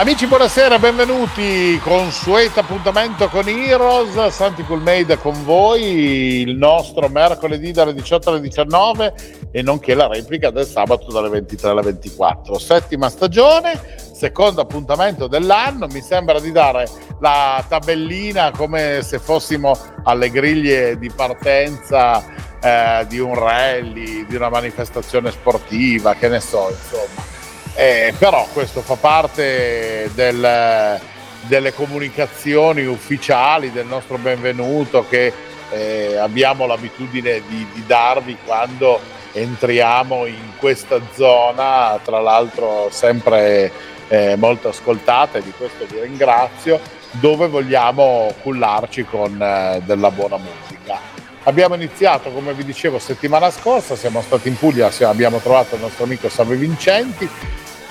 Amici, buonasera, benvenuti. Consueto appuntamento con Heroes, Santi Coolmade con voi, il nostro mercoledì dalle 18 alle 19 e nonché la replica del sabato dalle 23 alle 24. Settima stagione, secondo appuntamento dell'anno, mi sembra di dare la tabellina come se fossimo alle griglie di partenza eh, di un rally, di una manifestazione sportiva, che ne so, insomma eh, però questo fa parte del, delle comunicazioni ufficiali del nostro benvenuto che eh, abbiamo l'abitudine di, di darvi quando entriamo in questa zona, tra l'altro sempre eh, molto ascoltata e di questo vi ringrazio, dove vogliamo cullarci con eh, della buona musica. Abbiamo iniziato, come vi dicevo, settimana scorsa, siamo stati in Puglia, abbiamo trovato il nostro amico Salve Vincenti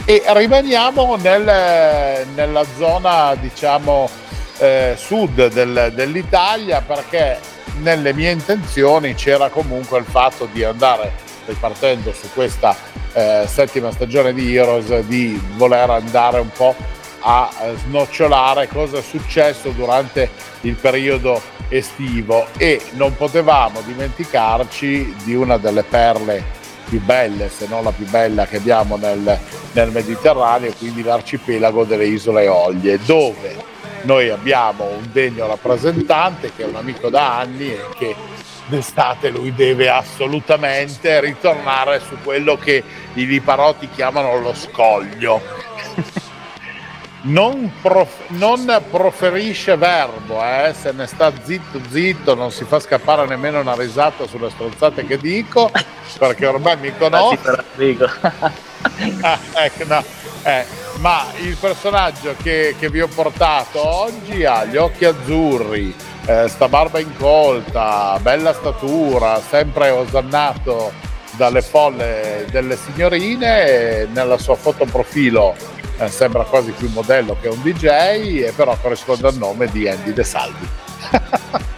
e rimaniamo nel, nella zona, diciamo, eh, sud del, dell'Italia perché nelle mie intenzioni c'era comunque il fatto di andare, ripartendo su questa eh, settima stagione di Heroes, di voler andare un po' a snocciolare cosa è successo durante il periodo estivo. E non potevamo dimenticarci di una delle perle più belle, se non la più bella che abbiamo nel, nel Mediterraneo, quindi l'arcipelago delle isole Oglie, dove noi abbiamo un degno rappresentante che è un amico da anni e che d'estate lui deve assolutamente ritornare su quello che i liparotti chiamano lo scoglio. Non, prof- non, proferisce verbo, eh? se ne sta zitto zitto, non si fa scappare nemmeno una risata sulle stronzate che dico, perché ormai mi conosce. ah, ecco, no. eh, ma il personaggio che, che, vi ho portato oggi ha gli occhi azzurri, eh, sta barba incolta, bella statura, sempre osannato dalle folle delle signorine, nella sua fotoprofilo eh, sembra quasi più un modello che un DJ, e però corrisponde al nome di Andy De Salvi.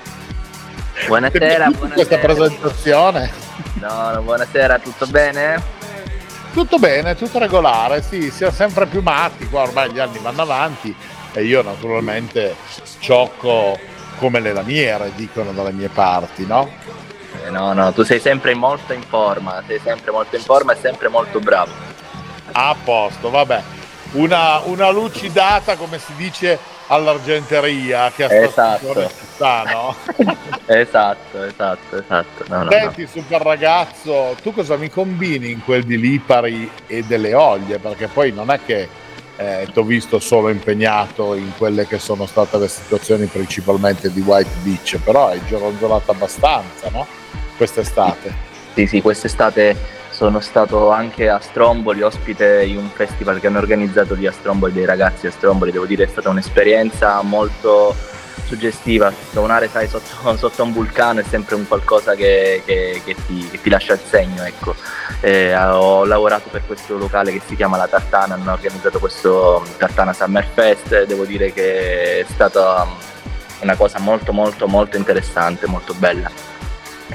Buonasera, buonasera. questa presentazione. No, no, buonasera, tutto bene? Tutto bene, tutto regolare, sì, siamo sempre più matti, qua ormai gli anni vanno avanti e io naturalmente ciocco come le lamiere, dicono dalle mie parti, no? Eh, no, no, tu sei sempre molto in forma, sei sempre molto in forma e sempre molto bravo. A posto, vabbè una, una lucidata, come si dice all'argenteria, che a esatto. sta, no? esatto, esatto, esatto. No, Senti, no. super ragazzo, tu cosa mi combini in quel di Lipari e delle Oglie? Perché poi non è che eh, ti ho visto solo impegnato in quelle che sono state le situazioni principalmente di White Beach, però hai gironzolato abbastanza, no? Quest'estate. Sì, sì, quest'estate sono stato anche a Stromboli, ospite in un festival che hanno organizzato lì a Stromboli, dei ragazzi a Stromboli, devo dire è stata un'esperienza molto suggestiva, suonare sai, sotto, sotto, un vulcano è sempre un qualcosa che, che, che, ti, che ti, lascia il segno. Ecco. Eh, ho lavorato per questo locale che si chiama La Tartana, hanno organizzato questo Tartana Summer Fest, devo dire che è stata una cosa molto molto molto interessante, molto bella.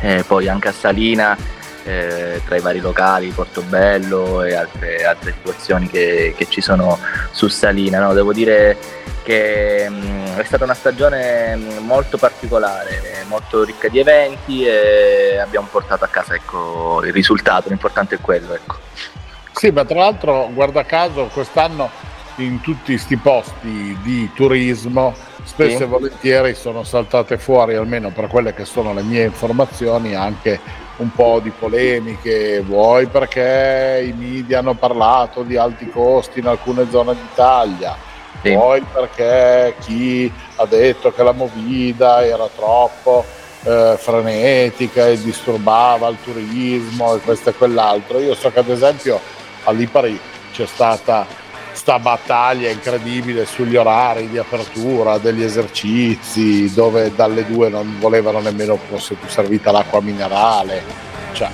Eh, poi anche a Salina eh, tra i vari locali, Portobello e altre, altre situazioni che, che, ci sono su Salina. No? Devo dire che mh, mm, è stata una stagione mm, molto particolare, molto ricca di eventi e abbiamo portato a casa ecco, il risultato, l'importante è quello. Ecco. Sì, ma tra l'altro, guarda caso, quest'anno in tutti questi posti di turismo spesso sì. e volentieri sono saltate fuori, almeno per quelle che sono le mie informazioni, anche un po' di polemiche, vuoi perché i media hanno parlato di alti costi in alcune zone d'Italia, sì. vuoi perché chi ha detto che la movida era troppo eh, frenetica e disturbava il turismo e questo e quell'altro. Io so che ad esempio a Lipari c'è stata sta battaglia incredibile sugli orari di apertura degli esercizi dove dalle due non volevano nemmeno fosse più servita l'acqua minerale cioè,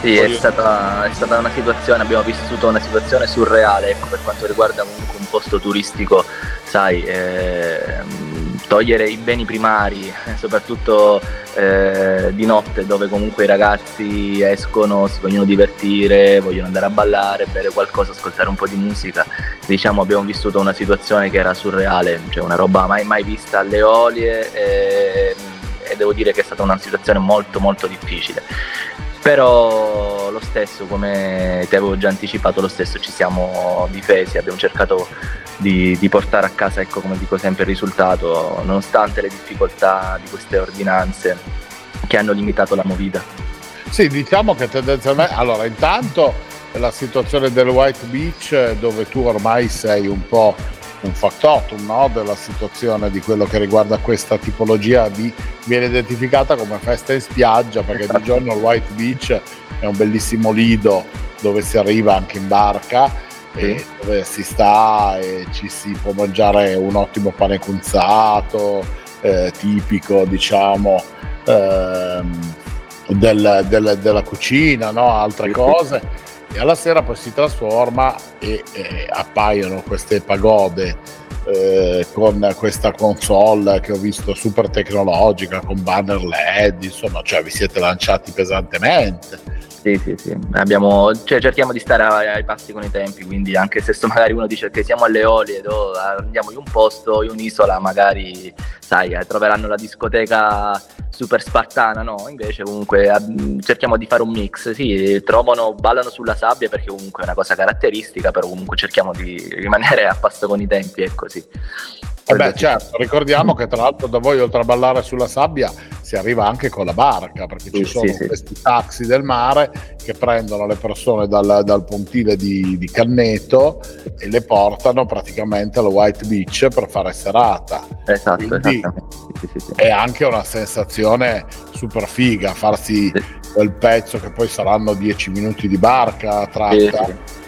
sì, è stata, è stata, una situazione, abbiamo vissuto una situazione surreale ecco, per quanto riguarda comunque un posto turistico, sai, eh, togliere i beni primari, soprattutto eh, di notte dove comunque i ragazzi escono, si vogliono divertire, vogliono andare a ballare, bere qualcosa, ascoltare un po' di musica. Diciamo abbiamo vissuto una situazione che era surreale, cioè una roba mai, mai vista alle olie e, e devo dire che è stata una situazione molto molto difficile però lo stesso come ti avevo già anticipato lo stesso ci siamo difesi abbiamo cercato di, di, portare a casa ecco come dico sempre il risultato nonostante le difficoltà di queste ordinanze che hanno limitato la movida. Sì diciamo che tendenzialmente allora intanto la situazione del White Beach dove tu ormai sei un po' un factotum no? della situazione di quello che riguarda questa tipologia di viene identificata come festa in spiaggia perché di giorno il White Beach è un bellissimo lido dove si arriva anche in barca e dove si sta e ci si può mangiare un ottimo pane cunzato eh, tipico diciamo ehm, del, del, della cucina no? altre cose e alla sera poi si trasforma e eh, appaiono queste pagode eh, con questa console che ho visto super tecnologica con banner LED, insomma, cioè vi siete lanciati pesantemente. Sì, sì, sì. Abbiamo, cioè, cerchiamo di stare ai passi con i tempi, quindi anche se magari uno dice che siamo alle olie, do, andiamo in un posto, in un'isola, magari sai, eh, troveranno la discoteca super spartana, no? Invece comunque cerchiamo di fare un mix, sì, trovano, ballano sulla sabbia perché comunque è una cosa caratteristica, però comunque cerchiamo di rimanere a passo con i tempi e così. Eh beh, certo, ricordiamo che tra l'altro da voi oltre a ballare sulla sabbia si arriva anche con la barca, perché ci sono sì, questi sì. taxi del mare che prendono le persone dal, dal pontile di, di, Canneto e le portano praticamente allo White Beach per fare serata. Esatto, Quindi sì, è anche una sensazione super figa farsi quel pezzo che poi saranno 10 minuti di barca tratta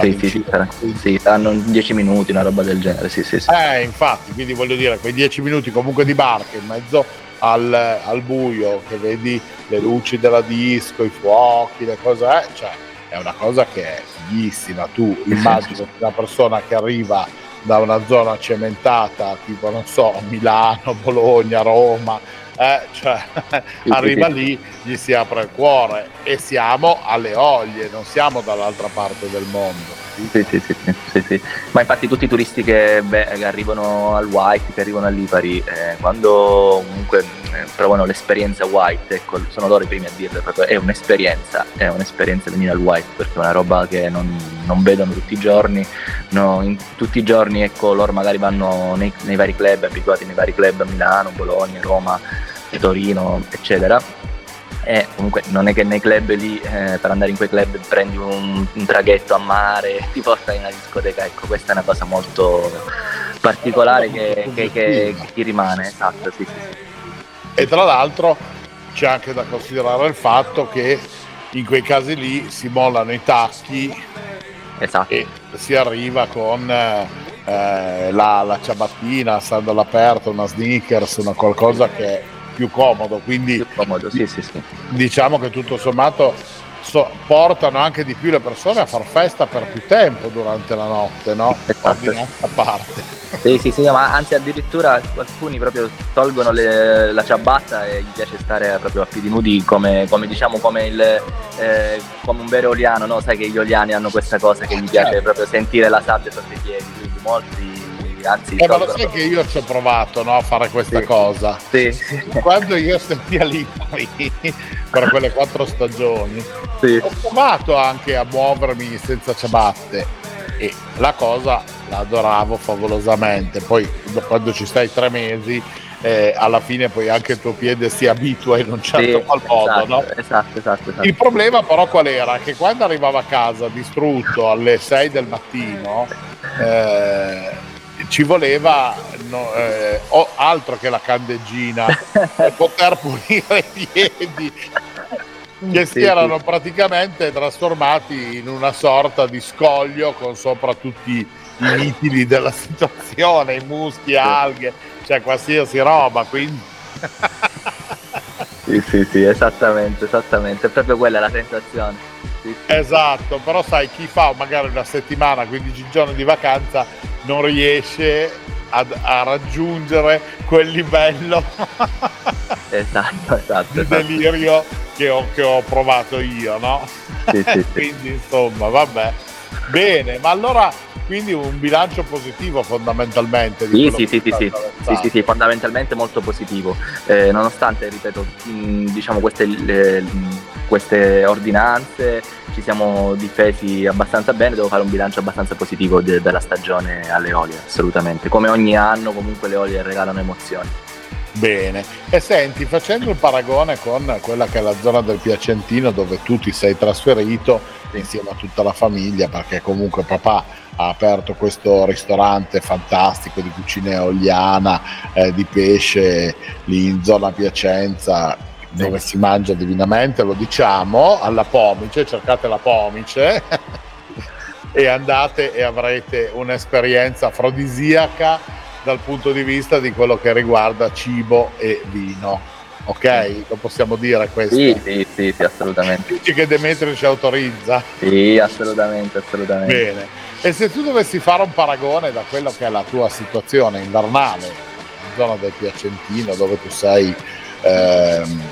sì, sì, sì, saranno 10 minuti, una roba del genere, sì, sì, sì. Eh, infatti, quindi voglio dire, quei 10 minuti comunque di barca in mezzo al, al, buio, che vedi le luci della disco, i fuochi, le cose, eh, cioè è una cosa che è fighissima. Tu immagini una persona che arriva da una zona cementata, tipo, non so, Milano, Bologna, Roma, eh, cioè, arriva lì, gli si apre il cuore e siamo alle oglie, non siamo dall'altra parte del mondo. Sì, sì, sì, sì, sì. ma infatti tutti i turisti che, beh, che, arrivano al White, che arrivano a Lipari, eh, quando comunque eh, provano l'esperienza White, ecco, sono loro i primi a dirlo, proprio è un'esperienza, è un'esperienza venire al White, perché è una roba che non, non vedono tutti i giorni, no, in, tutti i giorni ecco, loro magari vanno nei, nei vari club, abituati nei vari club a Milano, Bologna, Roma, Torino, eccetera. E comunque non è che nei club lì, eh, per andare in quei club prendi un, un traghetto a mare e ti porta in una discoteca, ecco, questa è una cosa molto particolare che, che, che, che ti rimane, esatto, sì, sì. E tra l'altro c'è anche da considerare il fatto che in quei casi lì si mollano i tacchi esatto. e si arriva con eh, la, la ciabattina, stando all'aperto, una sneakers, una qualcosa che più comodo. Quindi più comodo, sì, sì, sì. diciamo che tutto sommato so, portano anche di più le persone a far festa per più tempo durante la notte, no? Esatto. A parte. Sì, sì, sì, ma anzi addirittura alcuni proprio tolgono le, la ciabatta e gli piace stare proprio a piedi nudi come, come diciamo come, il, eh, come un vero oliano, no? Sai che gli oliani hanno questa cosa che gli piace certo. proprio sentire la sabbia sotto i piedi, quindi molti anzi eh, ma lo sai che io ci ho provato no, a fare questa sì. cosa sì. quando io stati a Lipari per quelle quattro stagioni sì. ho provato anche a muovermi senza ciabatte e la cosa la adoravo favolosamente poi quando ci stai tre mesi eh, alla fine poi anche il tuo piede si abitua in un certo sì, qual modo esatto, no? esatto, esatto, esatto, il problema però qual era? che quando arrivavo a casa distrutto alle 6 del mattino eh, ci voleva no, eh, altro che la candeggina per poter pulire i piedi che si erano praticamente trasformati in una sorta di scoglio con sopra tutti i mitili della situazione, i muschi, alghe, cioè qualsiasi roba, quindi... sì, sì, sì, esattamente, esattamente, è proprio quella la sensazione. Sì, sì. Esatto, però sai, chi fa magari una settimana, 15 giorni di vacanza, non riesce a, a raggiungere quel livello esatto, esatto, di esatto. delirio che ho, che ho, provato io, no? Sì, sì, quindi insomma, vabbè. Bene, ma allora quindi un bilancio positivo fondamentalmente. Sì, sì, sì, sì, sì. sì, sì, fondamentalmente molto positivo, eh, nonostante, ripeto, mh, diciamo queste, le, queste, ordinanze ci siamo difesi abbastanza bene, devo fare un bilancio abbastanza positivo de- della stagione alle Olie, assolutamente. Come ogni anno comunque le Olie regalano emozioni. Bene, e senti, facendo il paragone con quella che è la zona del Piacentino dove tu ti sei trasferito insieme a tutta la famiglia, perché comunque papà ha aperto questo ristorante fantastico di cucina eoliana, eh, di pesce lì in zona Piacenza, dove si mangia divinamente, lo diciamo, alla Pomice, cercate la Pomice e andate e avrete un'esperienza afrodisiaca dal punto di vista di quello che riguarda cibo e vino. Ok? Lo possiamo dire questo? Sì, sì, sì, sì assolutamente. Dici che Demetrio ci autorizza? Sì, assolutamente, assolutamente. Bene. E se tu dovessi fare un paragone da quello che è la tua situazione invernale, in zona del Piacentino, dove tu sei ehm,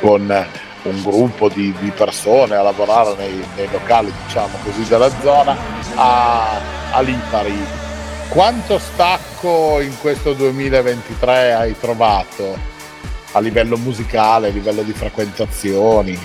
con un gruppo di, di, persone a lavorare nei, nei, locali, diciamo così, della zona, a, a Lipari, quanto stacco in questo 2023 hai trovato a livello musicale, a livello di frequentazioni?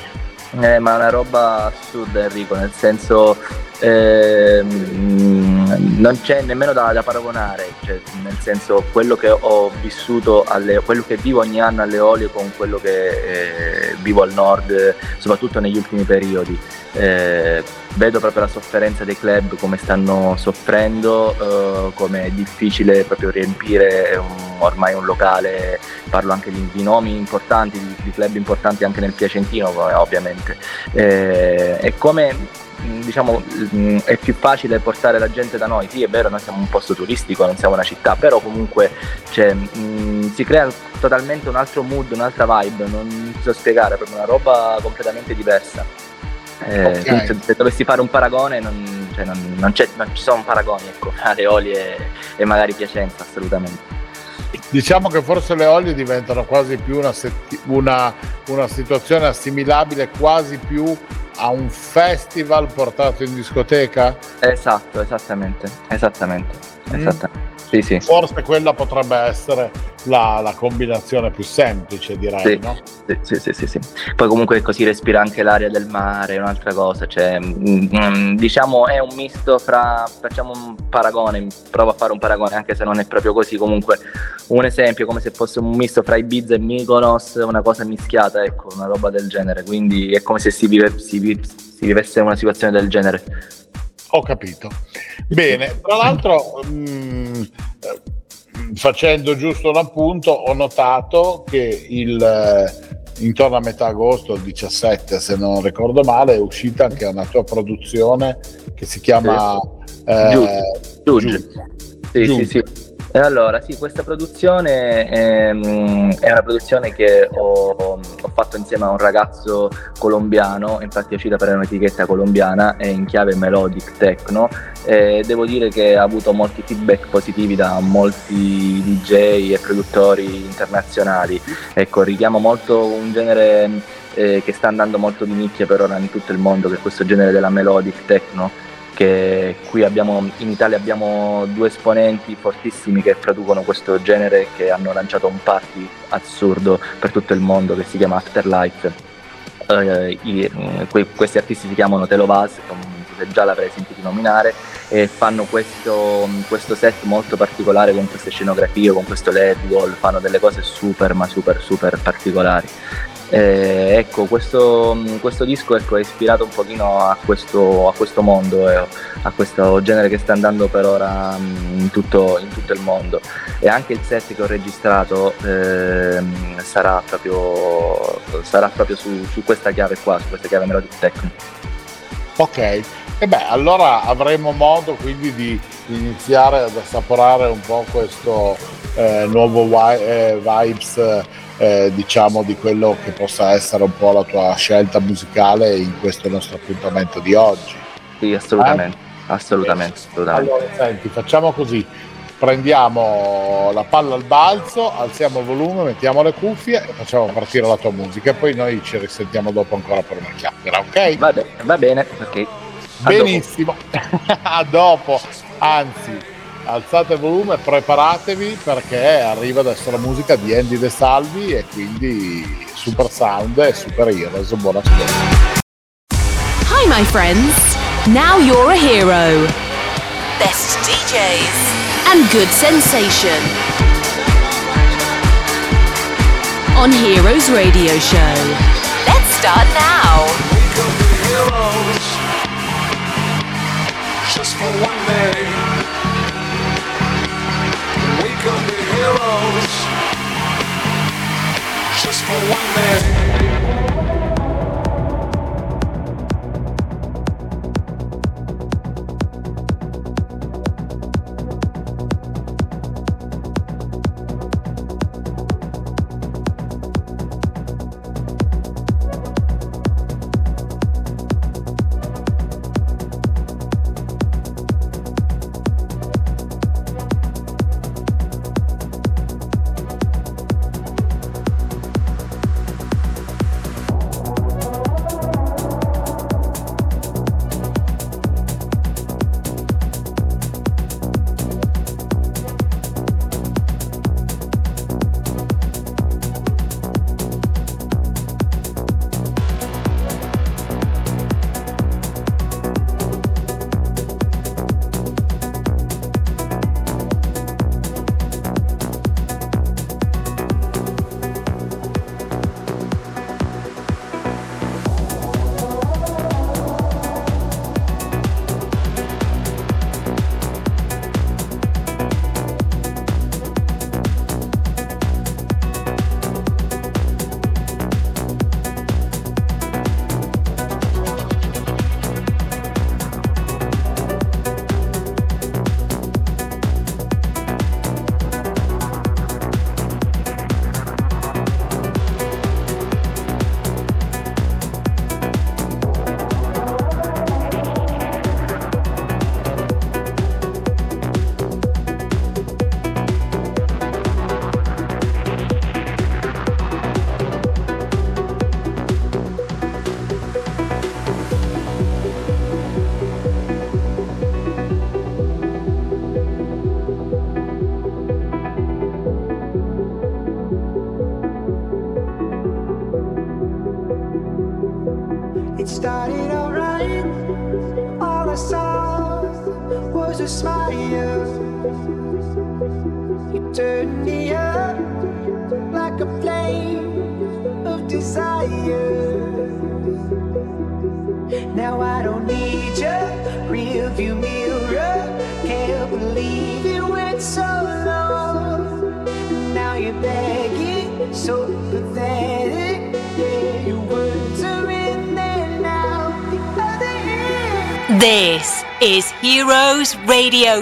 Eh, ma è una roba assurda Enrico, nel senso ehm, non c'è nemmeno da, da paragonare, cioè, nel senso quello che ho vissuto, alle, quello che vivo ogni anno alle Olio con quello che eh, vivo al nord, soprattutto negli ultimi periodi. Eh, vedo proprio la sofferenza dei club, come stanno soffrendo, eh, come è difficile proprio riempire un, ormai un locale, parlo anche di, di nomi importanti, di, di, club importanti anche nel Piacentino ovviamente, eh, e come diciamo è più facile portare la gente da noi, sì è vero noi siamo un posto turistico, non siamo una città, però comunque cioè, mh, si crea totalmente un altro mood, un'altra vibe, non so spiegare, è proprio una roba completamente diversa. Eh, okay. se, se, dovessi fare un paragone non, cioè non, non, non ci sono paragoni ecco, tra le Oli e, e, magari Piacenza assolutamente. Diciamo che forse le Oli diventano quasi più una, una, una situazione assimilabile quasi più a un festival portato in discoteca? Esatto, esattamente, esattamente, mm. esattamente. Sì, sì. Forse quella potrebbe essere la, la, combinazione più semplice, direi. Sì, no? sì, sì, sì, sì, Poi comunque così respira anche l'aria del mare, un'altra cosa. Cioè, mm, mm, diciamo è un misto fra, facciamo un paragone, provo a fare un paragone anche se non è proprio così. Comunque un esempio come se fosse un misto fra Ibiza e Mykonos, una cosa mischiata, ecco, una roba del genere. Quindi è come se si, vive, si, si vivesse una situazione del genere. Ho capito. Bene, tra l'altro mh, mm, facendo giusto un appunto ho notato che il, eh, intorno a metà agosto, il 17 se non ricordo male, è uscita anche una tua produzione che si chiama sì. eh, Giuge. Sì, sì, sì. Allora, sì, questa produzione ehm, è una produzione che ho, ho, fatto insieme a un ragazzo colombiano, infatti è uscita per un'etichetta colombiana, è in chiave melodic techno e devo dire che ha avuto molti feedback positivi da molti DJ e produttori internazionali. Ecco, richiamo molto un genere eh, che sta andando molto di nicchia per ora in tutto il mondo, che è questo genere della melodic techno che qui abbiamo, in Italia abbiamo due esponenti fortissimi che traducono questo genere che hanno lanciato un party assurdo per tutto il mondo che si chiama Afterlife. Uh, i, que, questi artisti si chiamano Telovaz, se già l'avrei sentito nominare, e fanno questo, questo, set molto particolare con queste scenografie, con questo LED wall, fanno delle cose super ma super super particolari. Eh, ecco, questo, questo disco ecco, è ispirato un pochino a questo, a questo mondo, eh, a questo genere che sta andando per ora mm, in tutto, in tutto il mondo. E anche il set che ho registrato eh, sarà proprio, sarà proprio su, su, questa chiave qua, su questa chiave Melodic Techno. Ok, e beh, allora avremo modo quindi di iniziare ad assaporare un po' questo eh, nuovo wi- eh, vibes eh, diciamo di quello che possa essere un po' la tua scelta musicale in questo nostro appuntamento di oggi. Sì, assolutamente, eh? assolutamente, assolutamente. Allora, senti, facciamo così. Prendiamo la palla al balzo, alziamo il volume, mettiamo le cuffie e facciamo partire la tua musica e poi noi ci risentiamo dopo ancora per una chiacchiera, ok? Va, be- va bene, ok. A Benissimo, a dopo, anzi alzate il volume, preparatevi perché arriva adesso la musica di Andy De Salvi e quindi Super Sound e Super Heroes. Buon ascolto. Hi my friends, now you're a hero. Best DJs and good sensation. On Heroes Radio Show. Let's start now. We could be heroes just for one day. Could be heroes just for one day.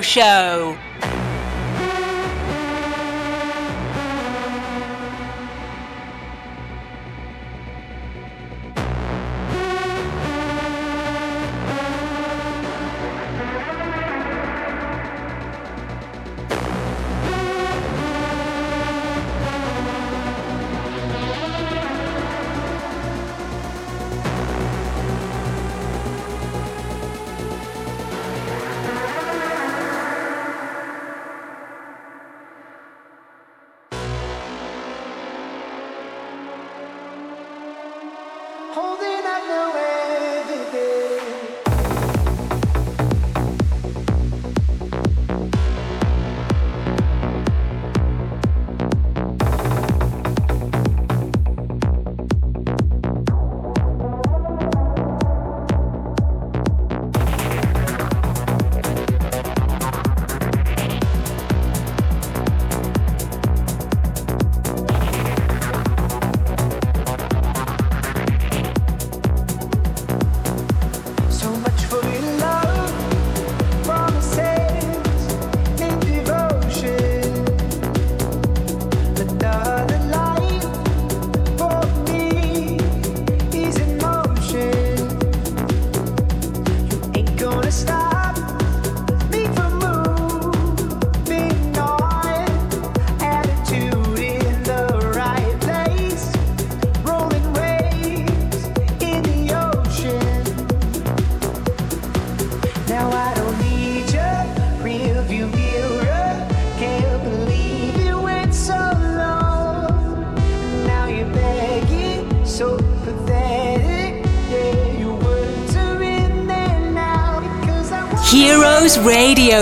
Show.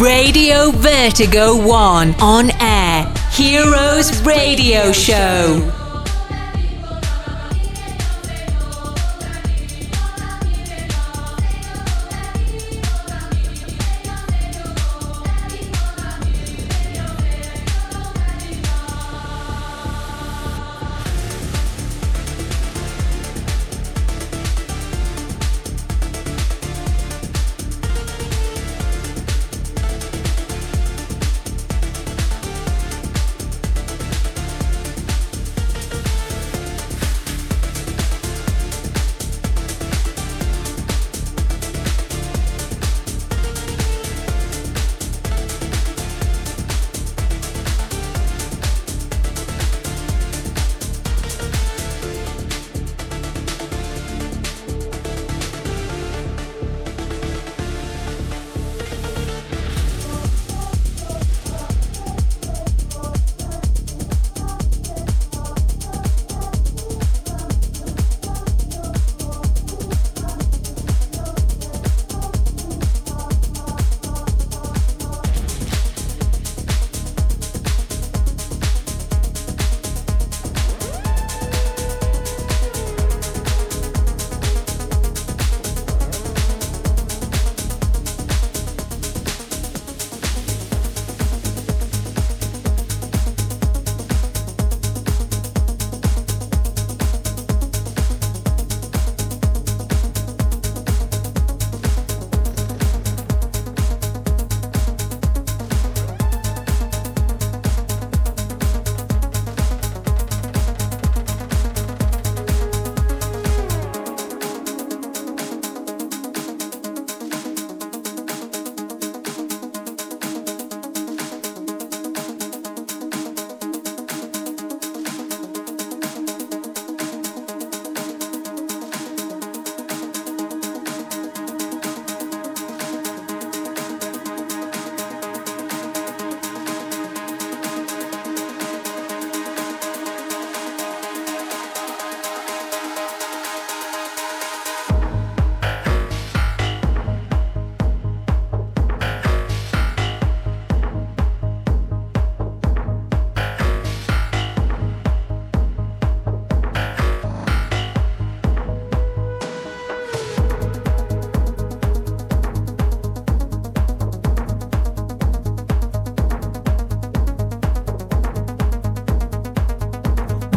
Radio Vertigo 1 on air. Heroes Radio Show.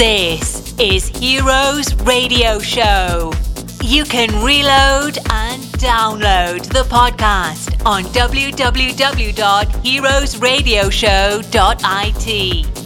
This is Heroes Radio Show. You can reload and download the podcast on www.heroesradioshow.it.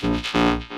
Música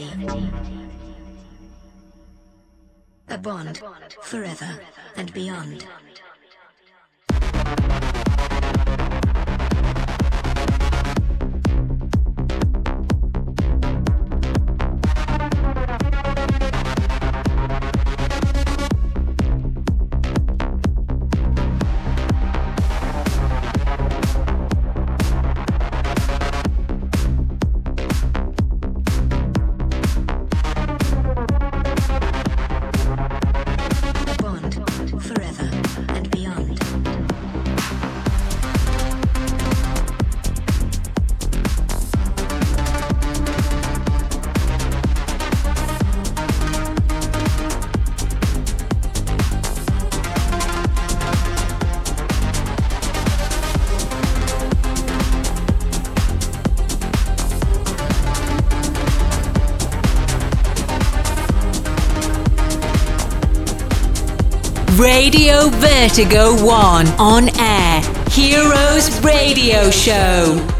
eternity. A bond, forever, and beyond. Radio Vertigo 1 on air. Heroes Radio Show.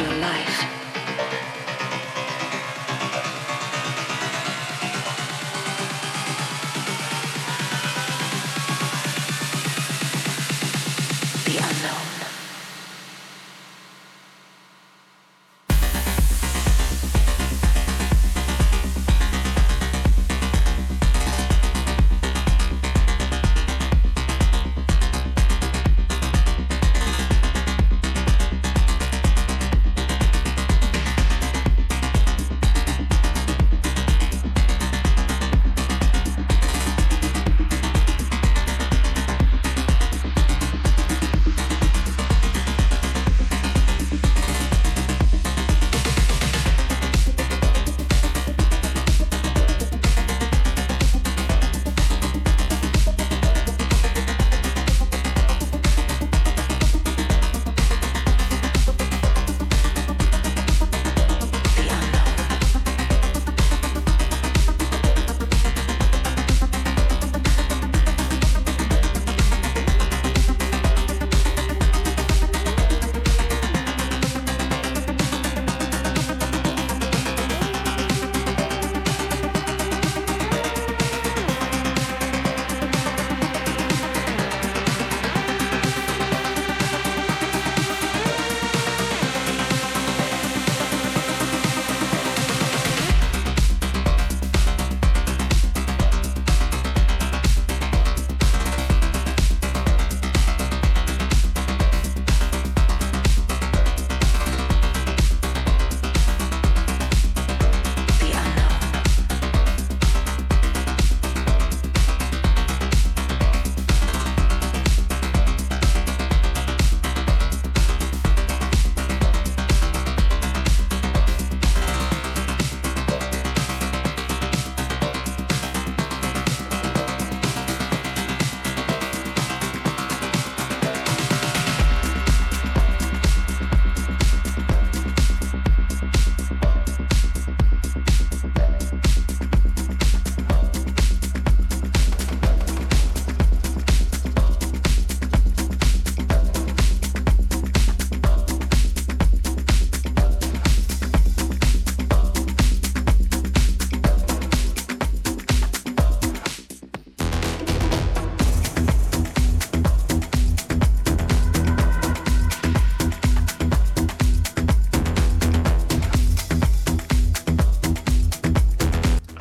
Your life.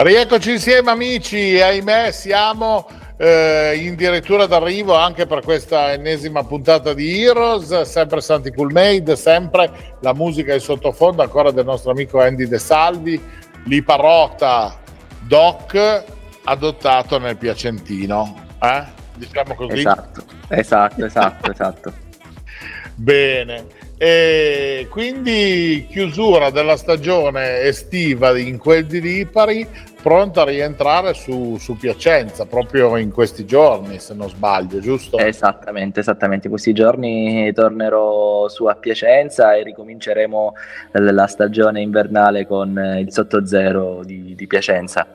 Rieccoci insieme amici, ahimè siamo eh, in dirittura d'arrivo anche per questa ennesima puntata di Heroes, sempre Santi Coolmade, sempre la musica in sottofondo ancora del nostro amico Andy De Salvi, Liparota Doc adottato nel Piacentino, eh? diciamo così. Esatto, esatto, esatto, esatto. Bene, e quindi chiusura della stagione estiva in quel di Lipari, pronta a rientrare su, su Piacenza proprio in questi giorni, se non sbaglio, giusto? Esattamente, esattamente. Questi giorni tornerò su a Piacenza e ricominceremo la stagione invernale con il sottozero di, di Piacenza.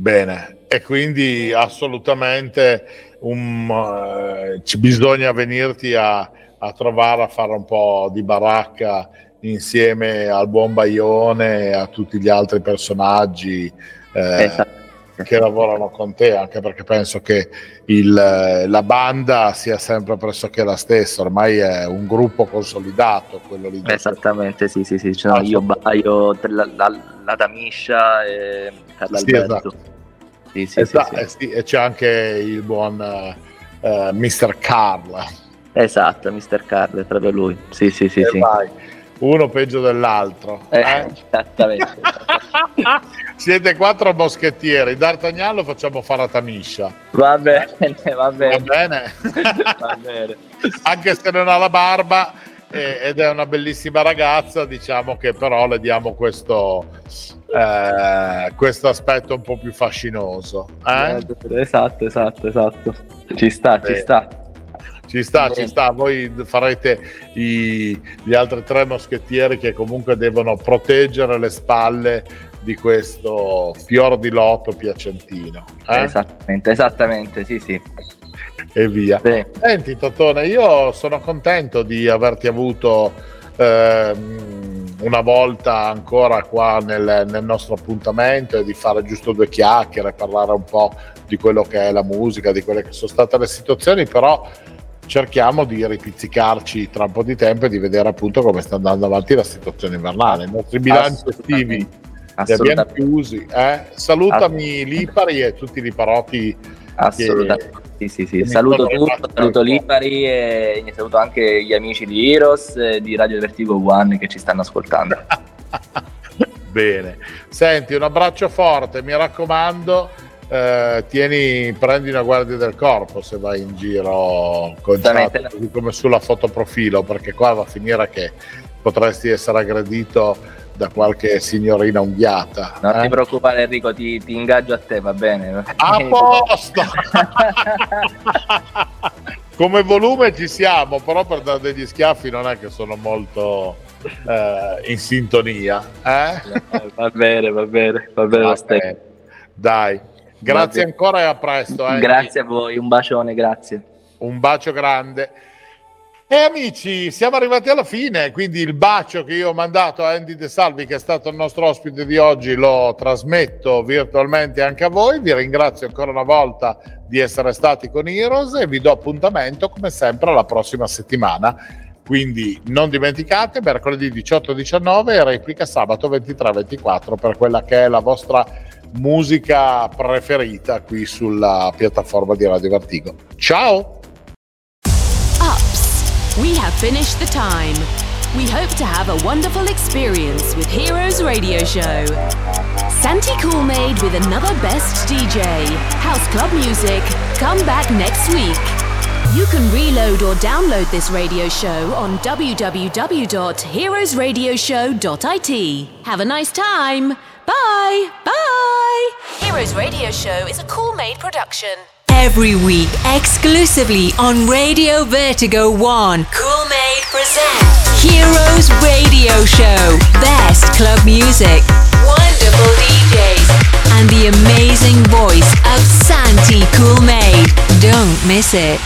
Bene, e quindi assolutamente un, eh, ci bisogna venirti a, a trovare a fare un po' di baracca insieme al buon Baione e a tutti gli altri personaggi eh, Esatto. Che lavorano con te, anche perché penso che il, la banda sia sempre pressoché la stessa, ormai è un gruppo consolidato quello lì. Esattamente, sì, sì, sì. Ci sono Ah, io. Baio, la, la, la Damiscia e Carlo Sì, esatto. Sì, sì, E sì, eh sì, e c'è anche il buon eh, eh, Mr. Carl. Esatto, Mr. Carlo, è proprio lui. Sì, sì, sì, E sì. vai, uno peggio dell'altro. Eh, eh? Esattamente. Siete quattro moschettieri, D'Artagnan lo facciamo fare a Tamiscia. Va bene, va Va bene. bene? Va bene. Anche se non ha la barba eh, ed è una bellissima ragazza, diciamo che però le diamo questo, eh, questo aspetto un po' più fascinoso. eh? Esatto, esatto, esatto. Ci sta, ci Bene. sta. Ci sta, ci sta. Voi farete i- gli altri tre moschettieri che comunque devono proteggere le spalle di questo fior di lotto piacentino. eh? Esattamente, esattamente, sì, sì. E via. Bene. Senti Totone, io sono contento di averti avuto ehm, una volta ancora qua nel, nel nostro appuntamento e di fare giusto due chiacchiere, parlare un po' di quello che è la musica, di quelle che sono state le situazioni, però cerchiamo di ripizzicarci tra un po' di tempo e di vedere appunto come sta andando avanti la situazione invernale. I nostri bilanci estivi li abbiamo chiusi. eh. Salutami Lipari e tutti i liparotti. Assolutamente. Sì, sì, sì. mi Saluto tutto, saluto. Lipari e saluto anche gli amici di Heroes e di Radio Vertigo One che ci stanno ascoltando. Bene, senti, un abbraccio forte, mi raccomando, eh, tieni, prendi una guardia del corpo se vai in giro con così come sulla fotoprofilo, perché qua va a finire che potresti essere aggredito da qualche signorina unghiata. Non eh? ti preoccupare Enrico, ti, ti ingaggio a te, va bene? A posto! Come volume ci siamo, però per dare degli schiaffi non è che sono molto eh, in sintonia. Eh? va bene, va bene, va bene stesso. Vabbè, Dai, grazie bene. ancora e a presto. eh. Grazie a voi, un bacione, grazie. Un bacio grande. E amici, siamo arrivati alla fine, quindi il bacio che io ho mandato a Andy De Salvi, che è stato il nostro ospite di oggi, lo trasmetto virtualmente anche a voi. Vi ringrazio ancora una volta di essere stati con Heroes e vi do appuntamento come sempre alla prossima settimana. Quindi non dimenticate, mercoledì 18-19 e replica sabato 23-24 per quella che è la vostra musica preferita qui sulla piattaforma di Radio Vertigo. Ciao! Ups. We have finished the time. We hope to have a wonderful experience with Heroes Radio Show. Santi Coolmade with another best DJ. House Club Music. Come back next week. You can reload or download this radio show on www.heroesradioshow.it. Have a nice time. Bye. Bye. Heroes Radio Show is a Coolmade production. Every week, exclusively on Radio Vertigo 1, Cool Made presents Heroes Radio Show. Best club music, wonderful DJs, and the amazing voice of Santi Cool Made. Don't miss it.